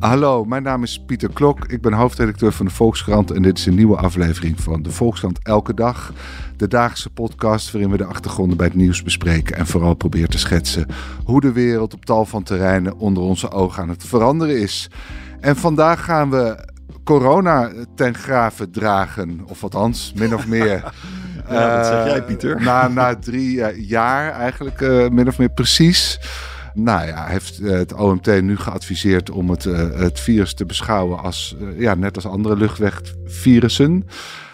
Hallo, mijn naam is Pieter Klok. Ik ben hoofdredacteur van de Volkskrant en dit is een nieuwe aflevering van de Volkskrant Elke Dag. De dagelijkse podcast waarin we de achtergronden bij het nieuws bespreken en vooral proberen te schetsen hoe de wereld op tal van terreinen onder onze ogen aan het veranderen is. En vandaag gaan we corona ten graven dragen, of althans, min of meer. Ja, wat zeg jij, Pieter? Uh, na, na drie uh, jaar eigenlijk, uh, min of meer precies. Nou ja, heeft het OMT nu geadviseerd om het, het virus te beschouwen als, ja, net als andere luchtwegvirussen.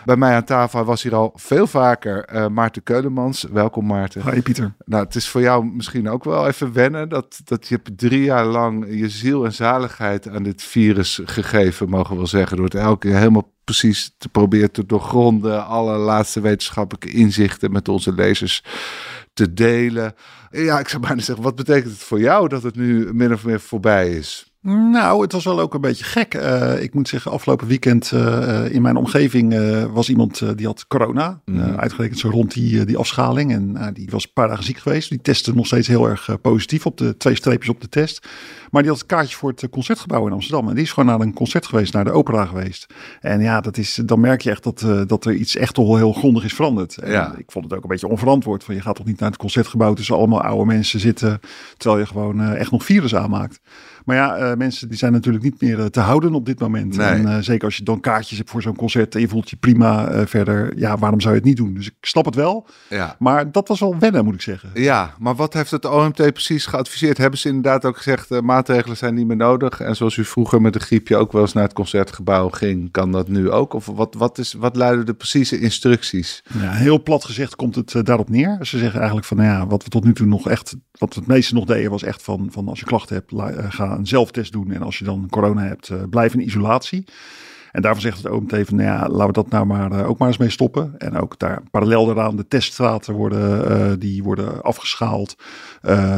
Bij mij aan tafel was hier al veel vaker uh, Maarten Keulemans. Welkom Maarten. Hi Pieter. Nou, het is voor jou misschien ook wel even wennen dat, dat je hebt drie jaar lang je ziel en zaligheid aan dit virus gegeven, mogen we wel zeggen. Door het elke keer helemaal precies te proberen te doorgronden. Alle laatste wetenschappelijke inzichten met onze lezers te delen. Ja, ik zou bijna zeggen, wat betekent het voor jou dat het nu min of meer voorbij is? Nou, het was wel ook een beetje gek. Uh, ik moet zeggen, afgelopen weekend uh, in mijn omgeving uh, was iemand die had corona. Mm. uitgerekend zo rond die, die afschaling. En die was een paar dagen ziek geweest. Die testte nog steeds heel erg positief op de twee streepjes op de test. Maar die had een kaartje voor het concertgebouw in Amsterdam. En die is gewoon naar een concert geweest, naar de opera geweest. En ja, dat is, dan merk je echt dat, dat er iets echt wel heel grondig is veranderd. En ja. Ik vond het ook een beetje onverantwoord. Van je gaat toch niet naar het concertgebouw tussen allemaal oude mensen zitten. Terwijl je gewoon echt nog virus aanmaakt. Maar ja, uh, mensen die zijn natuurlijk niet meer uh, te houden op dit moment. Nee. En uh, zeker als je dan kaartjes hebt voor zo'n concert en je voelt je prima verder. Ja, waarom zou je het niet doen? Dus ik snap het wel. Ja. Maar dat was wel wennen, moet ik zeggen. Ja, maar wat heeft het OMT precies geadviseerd? Hebben ze inderdaad ook gezegd, maatregelen zijn niet meer nodig? En zoals u vroeger met een griepje ook wel eens naar het concertgebouw ging, kan dat nu ook? Of wat, wat, is, wat luiden de precieze instructies? Ja, heel plat gezegd komt het daarop neer. Ze zeggen eigenlijk van, nou ja, wat we tot nu toe nog echt, wat we het meeste nog deden, was echt van, van als je klachten hebt, ga een zelftest doen. En als je dan corona hebt, uh, blijf in isolatie. En daarvan zegt het OMT van, nou ja, laten we dat nou maar uh, ook maar eens mee stoppen. En ook daar parallel daaraan de teststraten worden, uh, die worden afgeschaald.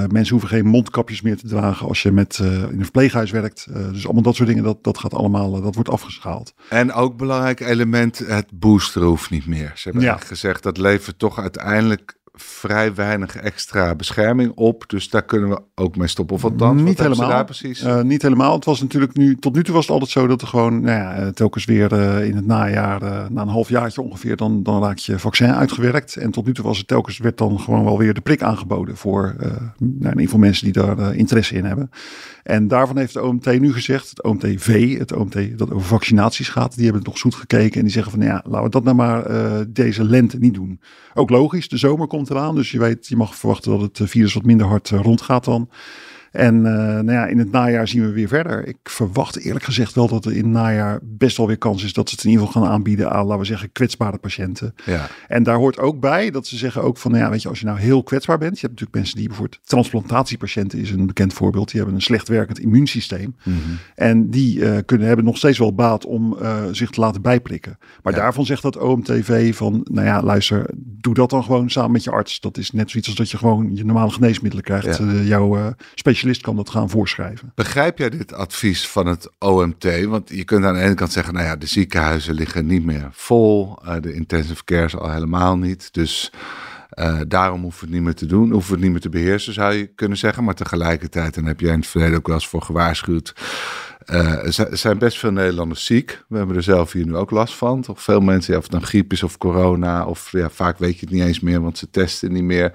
mensen hoeven geen mondkapjes meer te dragen als je met, in een verpleeghuis werkt. dus allemaal dat soort dingen, dat, dat gaat allemaal, dat wordt afgeschaald. En ook belangrijk element, het booster hoeft niet meer. Ze hebben Ja. gezegd, dat levert toch uiteindelijk vrij weinig extra bescherming op. Dus daar kunnen we ook mee stoppen. Of wat dan? Niet helemaal. Daar precies? Uh, niet helemaal. Het was natuurlijk nu, tot nu toe was het altijd zo dat er gewoon, nou ja, telkens weer uh, in het najaar, uh, na een half jaartje ongeveer, dan, dan raak je vaccin uitgewerkt. En tot nu toe was het telkens, werd dan gewoon wel weer de prik aangeboden voor, nou, in ieder geval mensen die daar interesse in hebben. En daarvan heeft de OMT nu gezegd, het OMT-V, het OMT dat over vaccinaties gaat, die hebben het nog zoet gekeken en die zeggen van, nou ja, laten we dat nou maar deze lente niet doen. Ook logisch, de zomer komt eraan, dus je weet, je mag verwachten dat het virus wat minder hard rondgaat dan. En uh, nou ja, in het najaar zien we weer verder. Ik verwacht eerlijk gezegd wel dat er in het najaar best wel weer kans is dat ze het in ieder geval gaan aanbieden aan, laten we zeggen, kwetsbare patiënten. Ja. En daar hoort ook bij dat ze zeggen ook van, nou ja, weet je, als je nou heel kwetsbaar bent, je hebt natuurlijk mensen die bijvoorbeeld, transplantatiepatiënten is een bekend voorbeeld, die hebben een slecht werkend immuunsysteem. Mm -hmm. En die uh, kunnen, hebben nog steeds wel baat om uh, zich te laten bijprikken. Maar Ja. daarvan zegt dat OMTV van, nou ja, luister, doe dat dan gewoon samen met je arts. Dat is net zoiets als dat je gewoon je normale geneesmiddelen krijgt. Ja. Jouw uh, kan dat gaan voorschrijven. Begrijp jij dit advies van het OMT? Want je kunt aan de ene kant zeggen, nou ja, de ziekenhuizen liggen niet meer vol. Uh, de intensive care al helemaal niet. Dus uh, daarom hoeven we het niet meer te doen. Hoeven we het niet meer te beheersen, zou je kunnen zeggen. Maar tegelijkertijd, en heb jij in het verleden ook wel eens voor gewaarschuwd. Uh, er zijn best veel Nederlanders ziek. We hebben er zelf hier nu ook last van. Toch veel mensen, ja, of dan griep is of corona. Of ja, vaak weet je het niet eens meer, want ze testen niet meer.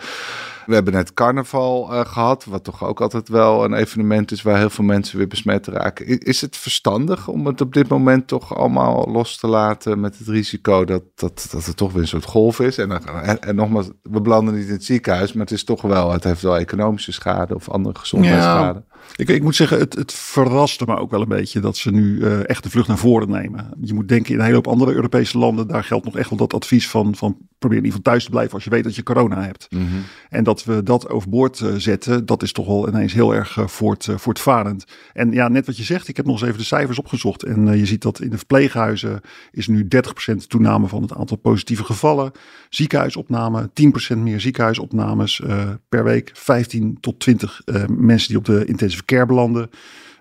We hebben net carnaval uh, gehad, wat toch ook altijd wel een evenement is waar heel veel mensen weer besmet raken. Is, is het verstandig om het op dit moment toch allemaal los te laten met het risico dat, dat, dat het toch weer een soort golf is? En, en, en nogmaals, we belanden niet in het ziekenhuis, maar het is toch wel, het heeft wel economische schade of andere gezondheidsschade. Ja, ik, ik moet zeggen, het, het verraste me ook wel een beetje dat ze nu uh, echt de vlucht naar voren nemen. Je moet denken in een hele hoop andere Europese landen, daar geldt nog echt wel dat advies van, van probeer in ieder geval thuis te blijven als je weet dat je corona hebt. Mhm. En dat we dat overboord uh, zetten, dat is toch wel ineens heel erg uh, voort, uh, voortvarend. En ja, net wat je zegt, ik heb nog eens even de cijfers opgezocht. En je ziet dat in de verpleeghuizen is nu 30% toename van het aantal positieve gevallen. Ziekenhuisopname, 10% meer ziekenhuisopnames per week. 15 tot 20 mensen die op de intensive care belanden.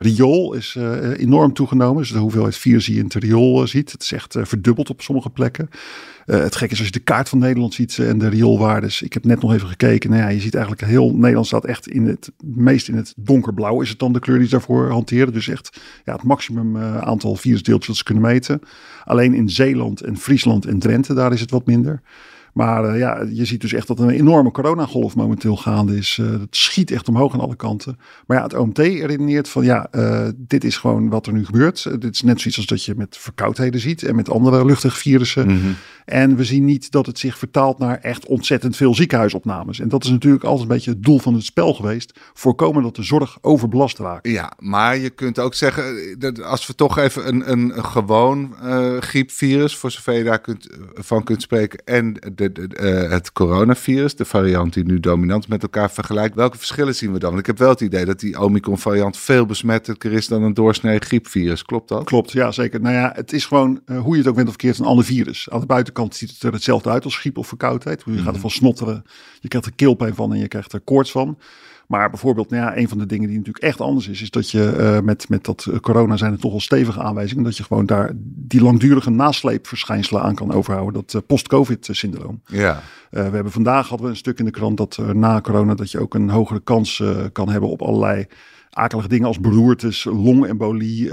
Riool is uh, enorm toegenomen. Dus de hoeveelheid virus die je in het riool uh, ziet. Het is echt uh, verdubbeld op sommige plekken. het gekke is als je de kaart van Nederland ziet en de rioolwaardes. Ik heb net nog even gekeken. Nou ja, je ziet eigenlijk heel Nederland staat echt in het meest in het donkerblauw. Is het dan de kleur die ze daarvoor hanteren. Dus echt ja, het maximum aantal virusdeeltjes dat ze kunnen meten. Alleen in Zeeland en Friesland en Drenthe, daar is het wat minder. Maar uh, ja, je ziet dus echt dat er een enorme coronagolf momenteel gaande is. Uh, het schiet echt omhoog aan alle kanten. Maar ja, het OMT redeneert van ja, uh, dit is gewoon wat er nu gebeurt. dit is net zoiets als dat je met verkoudheden ziet en met andere luchtige virussen. -hmm. En we zien niet dat het zich vertaalt naar echt ontzettend veel ziekenhuisopnames. En dat is natuurlijk altijd een beetje het doel van het spel geweest. Voorkomen dat de zorg overbelast raakt. Ja, maar je kunt ook zeggen, dat als we toch even een, een, gewoon griepvirus, voor zover je daar kunt, van kunt spreken, en de de, de, uh, het coronavirus, de variant die nu dominant met elkaar vergelijkt. Welke verschillen zien we dan? Want ik heb wel het idee dat die Omicron-variant veel besmettelijker is dan een doorsnee griepvirus. Klopt dat? Klopt, ja zeker. Nou ja, het is gewoon, uh, hoe je het ook bent of verkeerd, een ander virus. Aan de buitenkant ziet het er hetzelfde uit als griep of verkoudheid. Je mm -hmm. gaat ervan snotteren, je krijgt er keelpijn van en je krijgt er koorts van. Maar bijvoorbeeld, nou ja, een van de dingen die natuurlijk echt anders is, is dat je uh, met, met dat corona zijn er toch wel stevige aanwijzingen, dat je gewoon daar die langdurige nasleepverschijnselen aan kan overhouden, dat uh, post-COVID-syndroom. Ja. Uh, we hebben vandaag hadden we een stuk in de krant dat na corona dat je ook een hogere kans kan hebben op allerlei akelige dingen als beroertes, longembolie,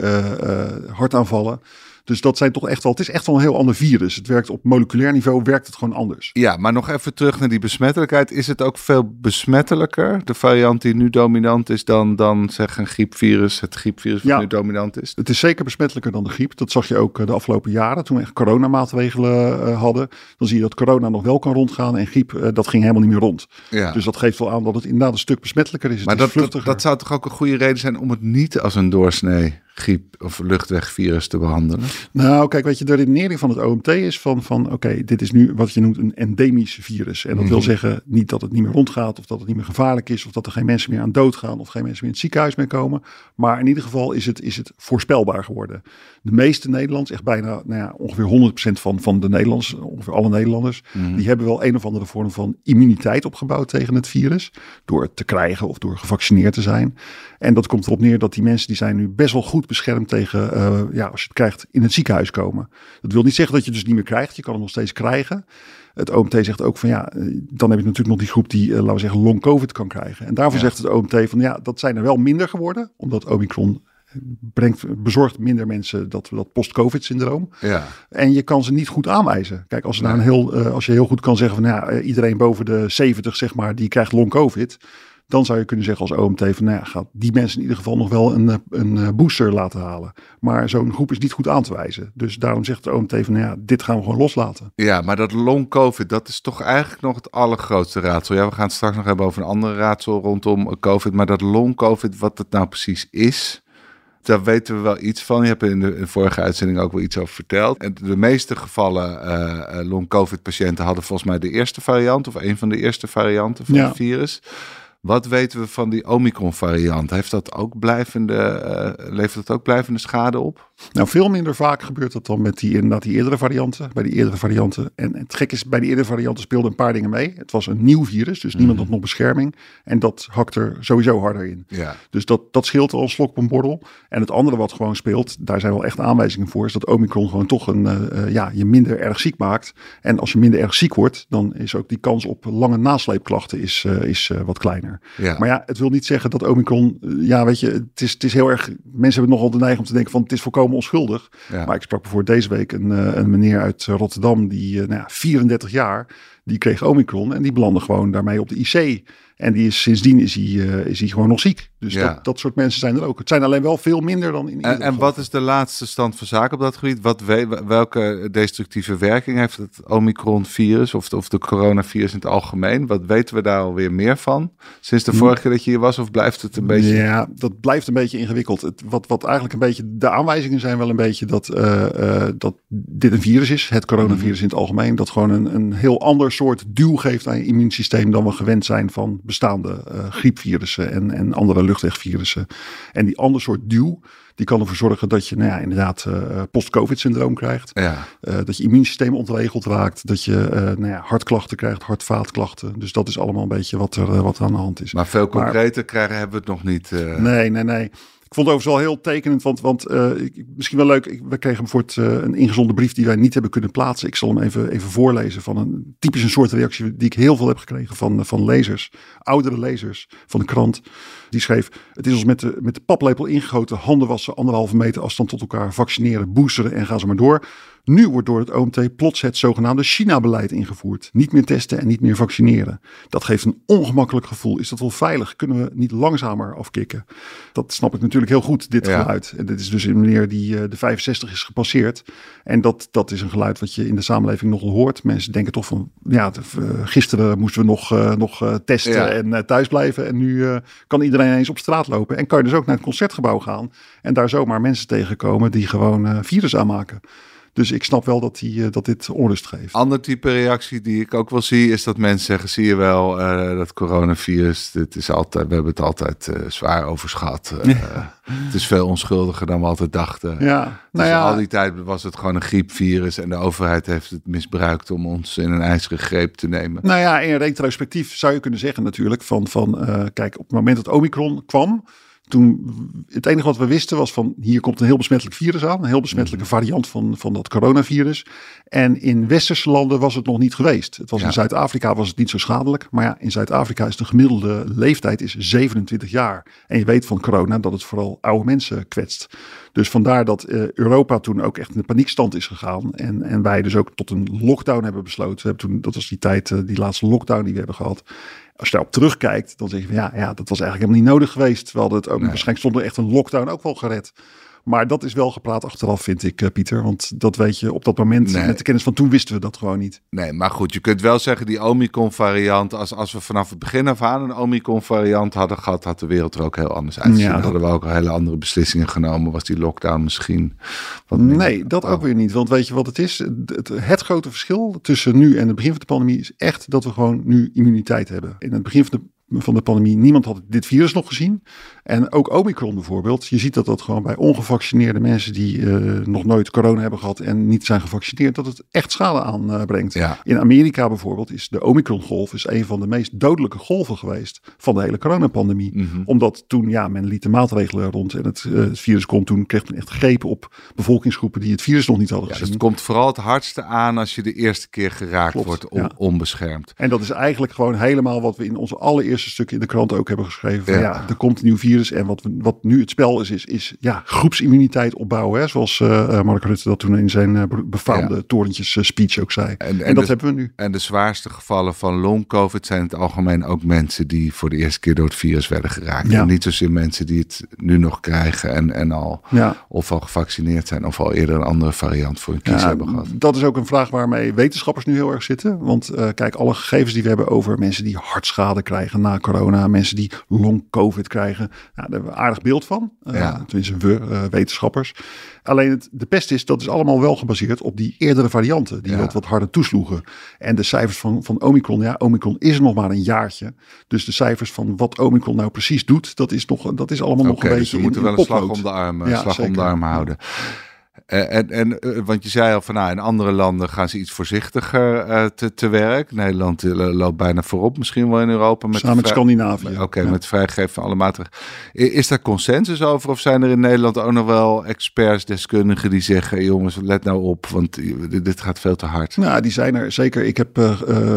hartaanvallen. Dus dat zijn toch echt wel, het is echt wel een heel ander virus. Het werkt op moleculair niveau, werkt het gewoon anders. Ja, maar nog even terug naar die besmettelijkheid. Is het ook veel besmettelijker, de variant die nu dominant is, dan, dan zeg een griepvirus, het griepvirus wat ja, nu dominant is? Het is zeker besmettelijker dan de griep. Dat zag je ook de afgelopen jaren, toen we echt coronamaatregelen uh, hadden. Dan zie je dat corona nog wel kan rondgaan en griep, uh, dat ging helemaal niet meer rond. Ja. Dus dat geeft wel aan dat het inderdaad een stuk besmettelijker is. Maar het dat, dat, dat zou toch ook een goede reden zijn om het niet als een doorsnee griep of luchtwegvirus te behandelen? Nou, kijk, weet je, de redenering van het OMT is van, van oké, okay, dit is nu wat je noemt een endemisch virus. En dat wil zeggen niet dat het niet meer rondgaat of dat het niet meer gevaarlijk is of dat er geen mensen meer aan dood gaan of geen mensen meer in het ziekenhuis meer komen. Maar in ieder geval is het, is het voorspelbaar geworden. De meeste Nederlanders, echt bijna nou ja, ongeveer 100% van, van de Nederlanders, ongeveer alle Nederlanders, mm. die hebben wel een of andere vorm van immuniteit opgebouwd tegen het virus. Door het te krijgen of door gevaccineerd te zijn. En dat komt erop neer dat die mensen die zijn nu best wel goed beschermd tegen, uh, ja, als je het krijgt, in het ziekenhuis komen. Dat wil niet zeggen dat je het dus niet meer krijgt. Je kan het nog steeds krijgen. Het OMT zegt ook van ja, dan heb je natuurlijk nog die groep die, uh, laten we zeggen, long COVID kan krijgen. En daarvoor ja. zegt het OMT van ja, dat zijn er wel minder geworden, omdat Omicron brengt, bezorgt minder mensen dat, dat post-COVID-syndroom. Ja. En je kan ze niet goed aanwijzen. Kijk, als, nou een heel, uh, als je heel goed kan zeggen van ja, iedereen boven de 70, zeg maar, die krijgt long COVID. Dan zou je kunnen zeggen als OMT van nou ja, gaat die mensen in ieder geval nog wel een, een booster laten halen. Maar zo'n groep is niet goed aan te wijzen. Dus daarom zegt de OMT van nou ja, dit gaan we gewoon loslaten. Ja, maar dat long COVID, dat is toch eigenlijk nog het allergrootste raadsel. Ja, we gaan het straks nog hebben over een andere raadsel rondom COVID. Maar dat long COVID, wat het nou precies is, daar weten we wel iets van. Je hebt in de, in de vorige uitzending ook wel iets over verteld. En de meeste gevallen uh, long-covid-patiënten hadden volgens mij de eerste variant... of een van de eerste varianten van ja. het virus. Wat weten we van die Omicron-variant? Heeft dat ook blijvende, uh, levert dat ook blijvende schade op? Nou, veel minder vaak gebeurt dat dan met die, inderdaad die eerdere varianten. Bij die eerdere varianten. En het gek is, bij die eerdere varianten speelden een paar dingen mee. Het was een nieuw virus, dus niemand had nog bescherming. En dat hakt er sowieso harder in. Ja. Dus dat, dat scheelt al een slok op een borrel. En het andere wat gewoon speelt, daar zijn wel echt aanwijzingen voor, is dat Omicron gewoon toch een, uh, ja, je minder erg ziek maakt. En als je minder erg ziek wordt, dan is ook die kans op lange nasleepklachten is, uh, is wat kleiner. Ja. Maar ja, het wil niet zeggen dat Omicron, ja, weet je, het is, het is heel erg, mensen hebben nogal de neiging om te denken van het is volkomen onschuldig. Ja. Maar ik sprak bijvoorbeeld deze week een, een meneer uit Rotterdam, die nou ja, 34 jaar, die kreeg Omicron en die belandde gewoon daarmee op de IC. En die is, sindsdien is hij, uh, is hij gewoon nog ziek. Dus Ja. dat, dat soort mensen zijn er ook. Het zijn alleen wel veel minder dan in ieder En, en wat is de laatste stand van zaken op dat gebied? Wat we- welke destructieve werking heeft het Omicron-virus of, of de coronavirus in het algemeen? Wat weten we daar alweer meer van? Sinds de vorige keer dat je hier was, of blijft het een beetje... Ja, dat blijft een beetje ingewikkeld. Het, wat, wat eigenlijk een beetje, de aanwijzingen zijn wel een beetje dat, eh, eh, dat dit een virus is, het coronavirus in het algemeen, dat gewoon een, een heel ander soort duw geeft aan je immuunsysteem dan we gewend zijn van bestaande eh, griepvirussen en, en andere luchtwegvirussen. En die ander soort duw, die kan ervoor zorgen dat je nou ja, inderdaad eh, post-covid-syndroom krijgt. Ja. Eh, dat je immuunsysteem ontregeld raakt. Dat je eh, nou ja, hartklachten krijgt, hartvaatklachten. Dus dat is allemaal een beetje wat er, eh, wat er aan de hand is. Maar veel concreter krijgen hebben we het nog niet. eh. Nee, nee, nee. Ik vond het overigens wel heel tekenend, want, want eh, misschien wel leuk. Ik, we kregen bijvoorbeeld eh, een ingezonden brief die wij niet hebben kunnen plaatsen. Ik zal hem even, even voorlezen van een typisch een soort reactie die ik heel veel heb gekregen van, eh, van lezers. Oudere lezers van de krant. Die schreef, het is ons met de, met de paplepel ingegoten, handen wassen, anderhalve meter afstand tot elkaar, vaccineren, boosteren en ga zo maar door. Nu wordt door het OMT plots het zogenaamde China-beleid ingevoerd. Niet meer testen en niet meer vaccineren. Dat geeft een ongemakkelijk gevoel. Is dat wel veilig? Kunnen we niet langzamer afkicken? Dat snap ik natuurlijk heel goed, dit Ja. geluid. En dit is dus een meneer die eh, de 65 is gepasseerd. En dat, dat is een geluid wat je in de samenleving nogal hoort. Mensen denken toch van, ja, de- eh, gisteren moesten we nog, eh, nog testen Ja. en eh, thuis blijven. En nu kan iedereen eens op straat lopen. En kan je dus ook naar het concertgebouw gaan. En daar zomaar mensen tegenkomen die gewoon eh, virus aanmaken. Dus ik snap wel dat, die, eh, dat dit onrust geeft. Ander type reactie die ik ook wel zie, is dat mensen zeggen: zie je wel, eh, dat coronavirus, dit is altijd, we hebben het altijd eh, zwaar overschat. Eh, Het is veel onschuldiger dan we altijd dachten. Ja, Dus nou ja, al die tijd was het gewoon een griepvirus en de overheid heeft het misbruikt om ons in een ijzeren greep te nemen. Nou ja, in retrospectief zou je kunnen zeggen natuurlijk van, van kijk, op het moment dat Omicron kwam, toen het enige wat we wisten was van hier komt een heel besmettelijk virus aan, een heel besmettelijke variant van, van dat coronavirus. En in westerse landen was het nog niet geweest. Het was Ja. in Zuid-Afrika was het niet zo schadelijk, maar ja, in Zuid-Afrika is de gemiddelde leeftijd is 27 jaar. En je weet van corona dat het vooral oude mensen kwetst. Dus vandaar dat eh, Europa toen ook echt in de paniekstand is gegaan. En, en wij dus ook tot een lockdown hebben besloten. We hebben toen, dat was die tijd, eh, die laatste lockdown die we hebben gehad. Als je daarop terugkijkt, dan zeg je van ja, ja, dat was eigenlijk helemaal niet nodig geweest. We hadden het ook, waarschijnlijk stond er echt een lockdown ook wel gered. Maar dat is wel gepraat achteraf, vind ik, eh, Pieter. Want dat weet je op dat moment, Nee. met de kennis van toen wisten we dat gewoon niet. Nee, maar goed, je kunt wel zeggen, die Omicron-variant, als, als we vanaf het begin af aan een Omicron-variant hadden gehad, had de wereld er ook heel anders uitgezien. Ja, Dan dat- hadden we ook hele andere beslissingen genomen. Was die lockdown misschien wat Nee, dat ook Oh. weer niet. Want weet je wat het is? Het, het, het grote verschil tussen nu en het begin van de pandemie is echt dat we gewoon nu immuniteit hebben. In het begin van de van de pandemie, niemand had dit virus nog gezien. En ook Omicron bijvoorbeeld. Je ziet dat dat gewoon bij ongevaccineerde mensen die eh, nog nooit corona hebben gehad en niet zijn gevaccineerd, dat het echt schade aanbrengt. Ja. In Amerika bijvoorbeeld is de Omicron-golf is een van de meest dodelijke golven geweest van de hele coronapandemie. Mhm. Omdat toen, ja, men liet de maatregelen rond en het, eh, het virus komt. Toen kreeg men echt greep op bevolkingsgroepen die het virus nog niet hadden Ja, dus gezien. het komt vooral het hardste aan als je de eerste keer geraakt Klopt, wordt on- ja. onbeschermd. En dat is eigenlijk gewoon helemaal wat we in onze allereerste stukken in de krant ook hebben geschreven. Van, Ja. ja. er komt een nieuw virus. En wat, wat nu het spel is, is, is ja, groepsimmuniteit opbouwen. Hè? Zoals eh, eh, Mark Rutte dat toen in zijn eh, be- befaamde torentjes speech ook zei. En, En- en dat hebben we nu. En de zwaarste gevallen van long-covid zijn in het algemeen ook mensen die voor de eerste keer door het virus werden geraakt. Ja. En niet zozeer mensen die het nu nog krijgen en, en al of al gevaccineerd zijn of al eerder een andere variant voor hun kies hebben gehad. dat is ook een vraag waarmee wetenschappers nu heel erg zitten. Want kijk, alle gegevens die we hebben over mensen die hartschade krijgen na corona, mensen die long-covid krijgen, nou, daar hebben we een aardig beeld van. Eh, Ja. Tenminste, we eh, wetenschappers. Alleen het, de pest is, dat is allemaal wel gebaseerd op die eerdere varianten, die Ja. wat, wat harder toesloegen. En de cijfers van, van Omicron, ja, Omicron is nog maar een jaartje. Dus de cijfers van wat Omicron nou precies doet, dat is, nog, dat is allemaal nog een dus beetje we moeten in, wel een slag om de arm, Ja, slag om de arm houden. Eh, En, en, eh, want je zei al van nou, in andere landen gaan ze iets voorzichtiger eh, te, te werk. Nederland loopt bijna voorop, misschien wel in Europa. Met Samen met Scandinavië. Oké, Ja. met vrijgeven van alle maatregelen. Is daar consensus over? Of zijn er in Nederland ook nog wel experts, deskundigen die zeggen: jongens, let nou op, want dit, gaat veel te hard. Nou, die zijn er zeker. Ik heb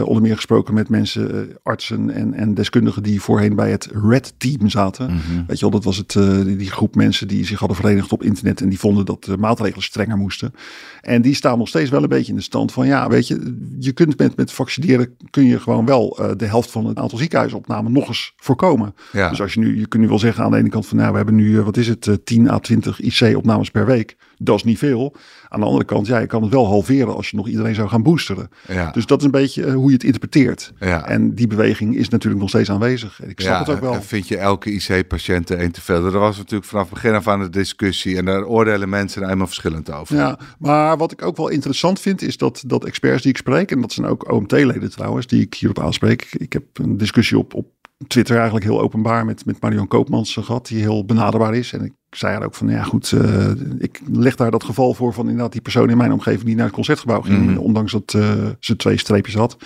onder meer gesproken met mensen, artsen en, en deskundigen die voorheen bij het Red Team zaten. Mhm. Weet je wel, dat was het, die, die groep mensen die zich hadden verenigd op internet en die vonden dat de maatregelen strenger moesten. En die staan nog steeds wel een beetje in de stand van ja, weet je, je kunt met, met vaccineren kun je gewoon wel uh, de helft van het aantal ziekenhuisopnamen nog eens voorkomen. Ja. Dus als je nu, je kunt nu wel zeggen aan de ene kant van nou, we hebben nu, uh, wat is het, uh, 10 à 20 IC-opnames per week. Dat is niet veel. Aan de andere kant, ja, je kan het wel halveren als je nog iedereen zou gaan boosteren. Ja. Dus dat is een beetje uh, hoe je het interpreteert. Ja. En die beweging is natuurlijk nog steeds aanwezig. Ik snap ja, het ook wel. en vind je elke IC-patiënt één te veel? Er was natuurlijk vanaf het begin af aan de discussie en daar oordelen mensen er eenmaal verschillend over. Ja, maar wat ik ook wel interessant vind is dat, dat experts die ik spreek, en dat zijn ook OMT-leden trouwens, die ik hierop aanspreek. Ik heb een discussie op, op Twitter eigenlijk heel openbaar met, met Marion Koopmans gehad, die heel benaderbaar is. En ik zei haar ook van, ja goed, uh, ik leg daar dat geval voor van inderdaad die persoon in mijn omgeving die naar het concertgebouw ging, Mhm. ondanks dat uh, ze twee streepjes had.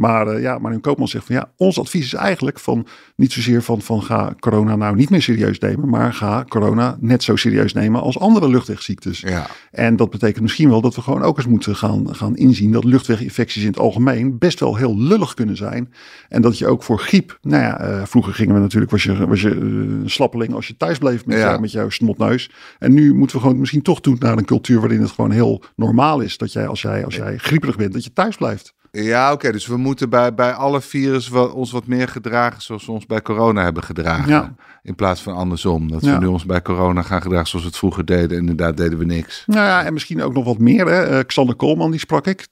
Maar uh, ja, Marion Koopman zegt van ja, ons advies is eigenlijk van niet zozeer van, van ga corona nou niet meer serieus nemen, maar ga corona net zo serieus nemen als andere luchtwegziektes. Ja. En dat betekent misschien wel dat we gewoon ook eens moeten gaan, gaan inzien dat luchtweginfecties in het algemeen best wel heel lullig kunnen zijn. En dat je ook voor griep, nou ja, uh, vroeger gingen we natuurlijk, was je, was je uh, slappeling als je thuis bleef met, Ja. jou, met jouw snotneus. En nu moeten we gewoon misschien toch toe naar een cultuur waarin het gewoon heel normaal is dat jij als jij, als jij grieperig bent, dat je thuis blijft. Ja, oké. Okay, dus we moeten bij, bij alle virus wel, ons wat meer gedragen zoals we ons bij corona hebben gedragen. Ja. In plaats van andersom. Dat Ja. we nu ons bij corona gaan gedragen zoals we het vroeger deden. En inderdaad deden we niks. Nou ja, en misschien ook nog wat meer. Hè. Uh, Xander Koolman, die sprak ik.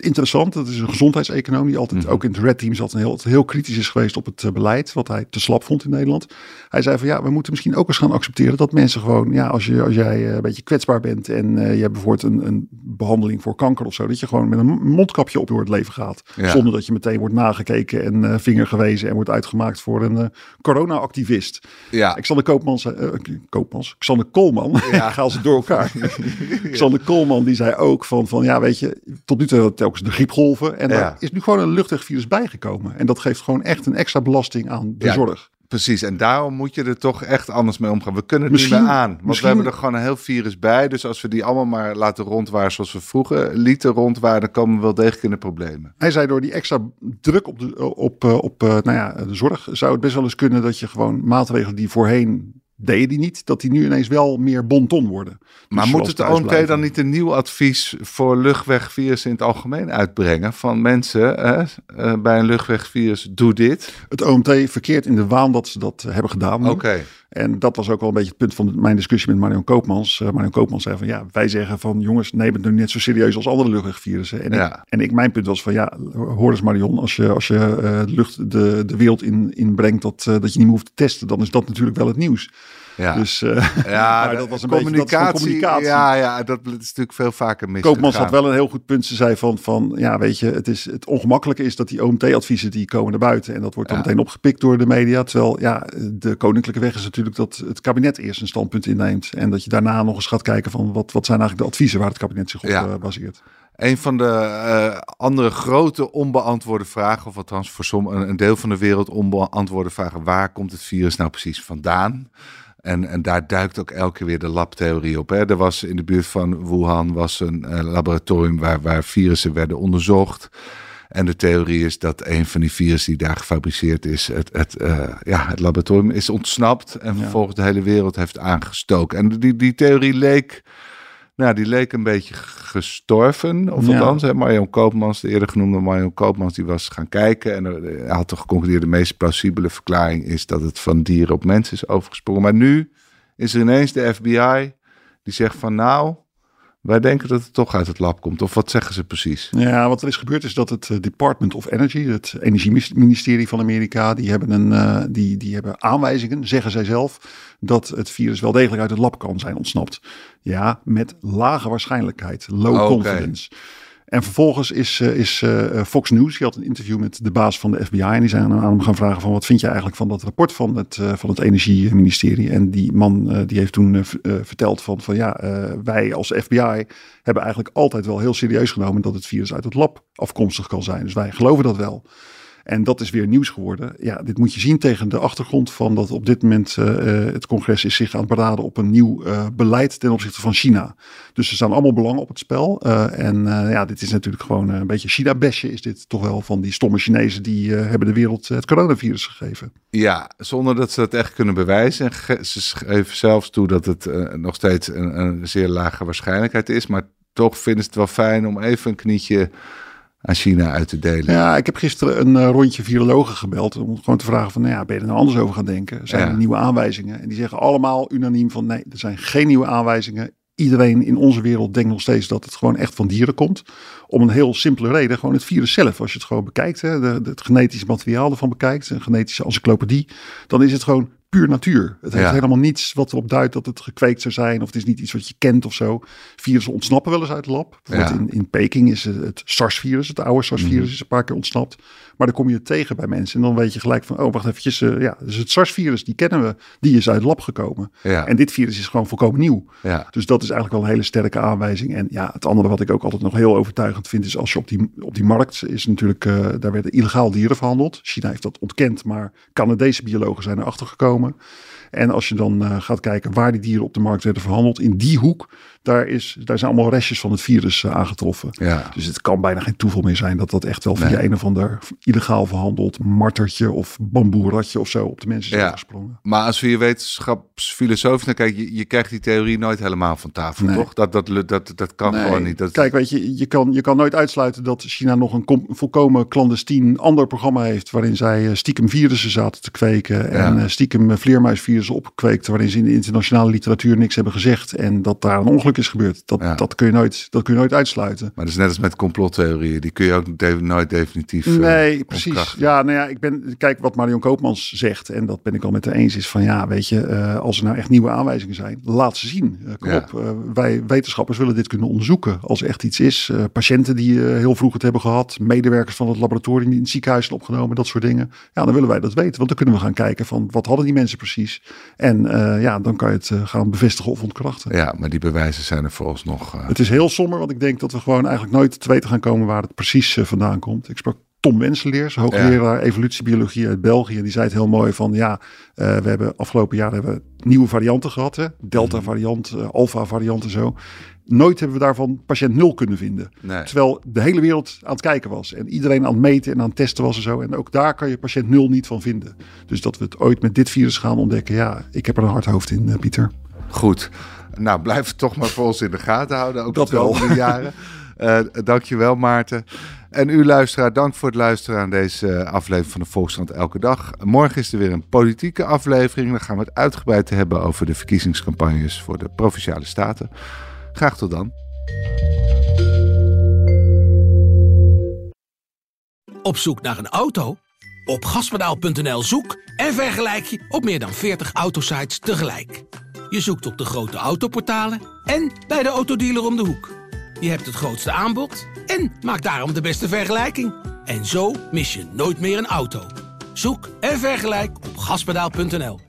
Interessant, dat is een gezondheidseconoom die altijd Mhm. ook in het Red Team zat en heel, heel kritisch is geweest op het uh, beleid, wat hij te slap vond in Nederland. Hij zei van ja, we moeten misschien ook eens gaan accepteren dat mensen gewoon, ja, als, je, als jij uh, een beetje kwetsbaar bent en uh, je hebt bijvoorbeeld een, een behandeling voor kanker of zo, dat je gewoon met een mondkapje op door het leven gaat. Ja. Zonder dat je meteen wordt nagekeken en uh, vinger gewezen en wordt uitgemaakt voor een uh, corona-activist. Ja. Xander Koopmans, Koopmans, Xander Koolman, ja. haal ze door elkaar. Xander Koolman die zei ook van, van ja weet je, tot nu toe telkens de griepgolven en daar is nu gewoon een luchtwegvirus bijgekomen. En dat geeft gewoon echt een extra belasting aan de Ja. zorg. Precies, en daarom moet je er toch echt anders mee omgaan. We kunnen het Misschien- niet meer aan, want misschien- we hebben er gewoon een heel virus bij. Dus als we die allemaal maar laten rondwaren zoals we vroeger lieten rondwaren, dan komen we wel degelijk in de problemen. Hij zei door die extra druk op de, op, eh, op eh, nou ja, de zorg zou het best wel eens kunnen dat je gewoon maatregelen die voorheen deden die niet, dat die nu ineens wel meer bonton worden. Maar Dus moet het OMT dan niet een nieuw advies voor luchtwegvirus in het algemeen uitbrengen? Van mensen hè, eh, bij een luchtwegvirus, doe dit. Het OMT verkeert in de waan dat ze dat hebben gedaan. Oké, En dat was ook wel een beetje het punt van mijn discussie met Marion Koopmans. Uh, Marion Koopmans zei van ja, wij zeggen van jongens, neem het nu net zo serieus als andere luchtwegvirussen. En, Ja. ik, en ik, mijn punt was van ja, hoor eens Marion, als je, als je uh, lucht de, de wereld in, inbrengt dat, uh, dat je niet meer hoeft te testen, dan is dat natuurlijk wel het nieuws. Ja. Dus uh, ja, maar dat was een beetje- dat communicatie, communicatie. Ja, ja, dat is natuurlijk veel vaker mis. Koopmans had wel een heel goed punt. Ze zei van, van ja, weet je, het, is, het ongemakkelijke is dat die OMT-adviezen die komen naar buiten. En dat wordt dan Ja. meteen opgepikt door de media. Terwijl ja, de koninklijke weg is natuurlijk dat het kabinet eerst een standpunt inneemt. En dat je daarna nog eens gaat kijken van wat, wat zijn eigenlijk de adviezen waar het kabinet zich op Ja. uh, baseert. Een van de uh, andere grote onbeantwoorde vragen, of althans voor som, een, een deel van de wereld onbeantwoorde vragen, waar komt het virus nou precies vandaan? En, en daar duikt ook elke keer weer de labtheorie op. Hè. Er was in de buurt van Wuhan was een uh, laboratorium waar, waar virussen werden onderzocht. En de theorie is dat een van die virussen die daar gefabriceerd is, het, het, uh, ja, het laboratorium is ontsnapt en Ja. vervolgens de hele wereld heeft aangestoken. En die, die theorie leek, nou, die leek een beetje gestorven. Of Ja. althans, hè, Marion Koopmans, de eerder genoemde Marion Koopmans, die was gaan kijken. En uh, hij had toch geconcludeerd, de meest plausibele verklaring is dat het van dieren op mensen is overgesprongen. Maar nu is er ineens de FBI die zegt van nou, wij denken dat het toch uit het lab komt. Of wat zeggen ze precies? Ja, wat er is gebeurd is dat het uh, Department of Energy, het energieministerie van Amerika, die hebben, een, uh, die, die hebben aanwijzingen, zeggen zij zelf, dat het virus wel degelijk uit het lab kan zijn ontsnapt. Ja, met lage waarschijnlijkheid, low confidence. En vervolgens is, uh, is uh, Fox News, die had een interview met de baas van de FBI. En die zijn aan hem gaan vragen van wat vind je eigenlijk van dat rapport van het, van het energieministerie. En die man die heeft toen verteld van, van ja, wij als FBI hebben eigenlijk altijd wel heel serieus genomen dat het virus uit het lab afkomstig kan zijn. Dus wij geloven dat wel. En dat is weer nieuws geworden. Ja, dit moet je zien tegen de achtergrond van dat op dit moment uh, het congres is zich aan het beraden op een nieuw uh, beleid ten opzichte van China. Dus er staan allemaal belangen op het spel. En ja, dit is natuurlijk gewoon een beetje China-besje is dit toch wel van die stomme Chinezen die hebben de wereld het coronavirus gegeven. Ja, zonder dat ze het echt kunnen bewijzen. En ze geven zelfs toe dat het nog steeds een, een zeer lage waarschijnlijkheid is. Maar toch vinden ze het wel fijn om even een knietje aan China uit te delen. Ja, ik heb gisteren een uh, rondje virologen gebeld om gewoon te vragen van, nou ja, ben je er nou anders over gaan denken? Zijn er nieuwe aanwijzingen? En die zeggen allemaal unaniem van, nee, er zijn geen nieuwe aanwijzingen. Iedereen in onze wereld denkt nog steeds dat het gewoon echt van dieren komt. Om een heel simpele reden, gewoon het virus zelf. Als je het gewoon bekijkt, hè, de, het genetische materiaal ervan bekijkt, een genetische encyclopedie, dan is het gewoon puur natuur. Het heeft helemaal niets wat erop duidt dat het gekweekt zou zijn. Of het is niet iets wat je kent of zo. Virussen ontsnappen wel eens uit het lab. Ja. In, in Peking is het, het SARS-virus, het oude SARS-virus, mhm. is een paar keer ontsnapt. Maar dan kom je het tegen bij mensen. En dan weet je gelijk van, oh wacht eventjes. Uh, ja, dus het SARS-virus, die kennen we. Die is uit het lab gekomen. Ja. En dit virus is gewoon volkomen nieuw. Dus dat is eigenlijk wel een hele sterke aanwijzing. En ja, het andere wat ik ook altijd nog heel overtuigend vind... is als je op die, op die markt is natuurlijk... Uh, daar werden illegaal dieren verhandeld. China heeft dat ontkend, maar Canadese biologen zijn erachter gekomen. En als je dan uh, gaat kijken waar die dieren op de markt werden verhandeld, in die hoek daar, is, daar zijn allemaal restjes van het virus uh, aangetroffen. Ja. Dus het kan bijna geen toeval meer zijn dat dat echt wel via nee. een of ander illegaal verhandeld martertje of bamboeratje of zo op de mensen is ja. gesprongen. Maar als we je wetenschapsfilosoof naar kijken, je, je krijgt die theorie nooit helemaal van tafel, nee. toch? Dat, dat, dat, dat kan nee. gewoon niet. Dat... Kijk, weet je, je kan, je kan nooit uitsluiten dat China nog een volkomen clandestien ander programma heeft waarin zij uh, stiekem virussen zaten te kweken en uh, stiekem vleermuisvirussen opkweekten waarin ze in de internationale literatuur niks hebben gezegd en dat daar een ongeluk is gebeurd. Dat, dat, kun je nooit, dat kun je nooit uitsluiten. Maar dat is net als met complottheorieën. Die kun je ook nooit definitief. Uh, nee, precies. Ja, nou ja, ik ben. Kijk wat Marion Koopmans zegt. En dat ben ik al met haar eens. Is van ja, weet je, uh, als er nou echt nieuwe aanwijzingen zijn, laat ze zien. Uh, kom ja. op. wij wetenschappers willen dit kunnen onderzoeken. Als er echt iets is. patiënten die heel vroeg het hebben gehad. Medewerkers van het laboratorium die in het ziekenhuis zijn opgenomen. Dat soort dingen. Ja, dan willen wij dat weten. Want dan kunnen we gaan kijken van wat hadden die mensen precies. En ja, dan kan je het gaan bevestigen of ontkrachten. Ja, maar die bewijzen zijn er vooralsnog. Uh... Het is heel somber, want ik denk dat we gewoon eigenlijk nooit te weten gaan komen waar het precies uh, vandaan komt. Ik sprak Tom Wenseleers, hoogleraar ja. evolutiebiologie uit België. Die zei het heel mooi van ja, uh, we hebben afgelopen jaar hebben we nieuwe varianten gehad. Hè? Delta variant, uh, alpha variant en zo. Nooit hebben we daarvan patiënt nul kunnen vinden. Nee. Terwijl de hele wereld aan het kijken was. En iedereen aan het meten en aan het testen was en zo. En ook daar kan je patiënt nul niet van vinden. Dus dat we het ooit met dit virus gaan ontdekken. Ja, ik heb er een hard hoofd in, uh, Pieter. Goed. Nou, blijf het toch maar voor ons in de gaten houden. Ook dat de komende jaren. Uh, dankjewel Maarten. En u luisteraar, dank voor het luisteren aan deze aflevering van de Volkskrant Elke Dag. Morgen is er weer een politieke aflevering. Dan gaan we het uitgebreid hebben over de verkiezingscampagnes voor de Provinciale Staten. Graag tot dan. Op zoek naar een auto? Op gaspedaal.nl zoek en vergelijk je op meer dan 40 autosites tegelijk. Je zoekt op de grote autoportalen en bij de autodealer om de hoek. Je hebt het grootste aanbod en maak daarom de beste vergelijking. En zo mis je nooit meer een auto. Zoek en vergelijk op gaspedaal.nl.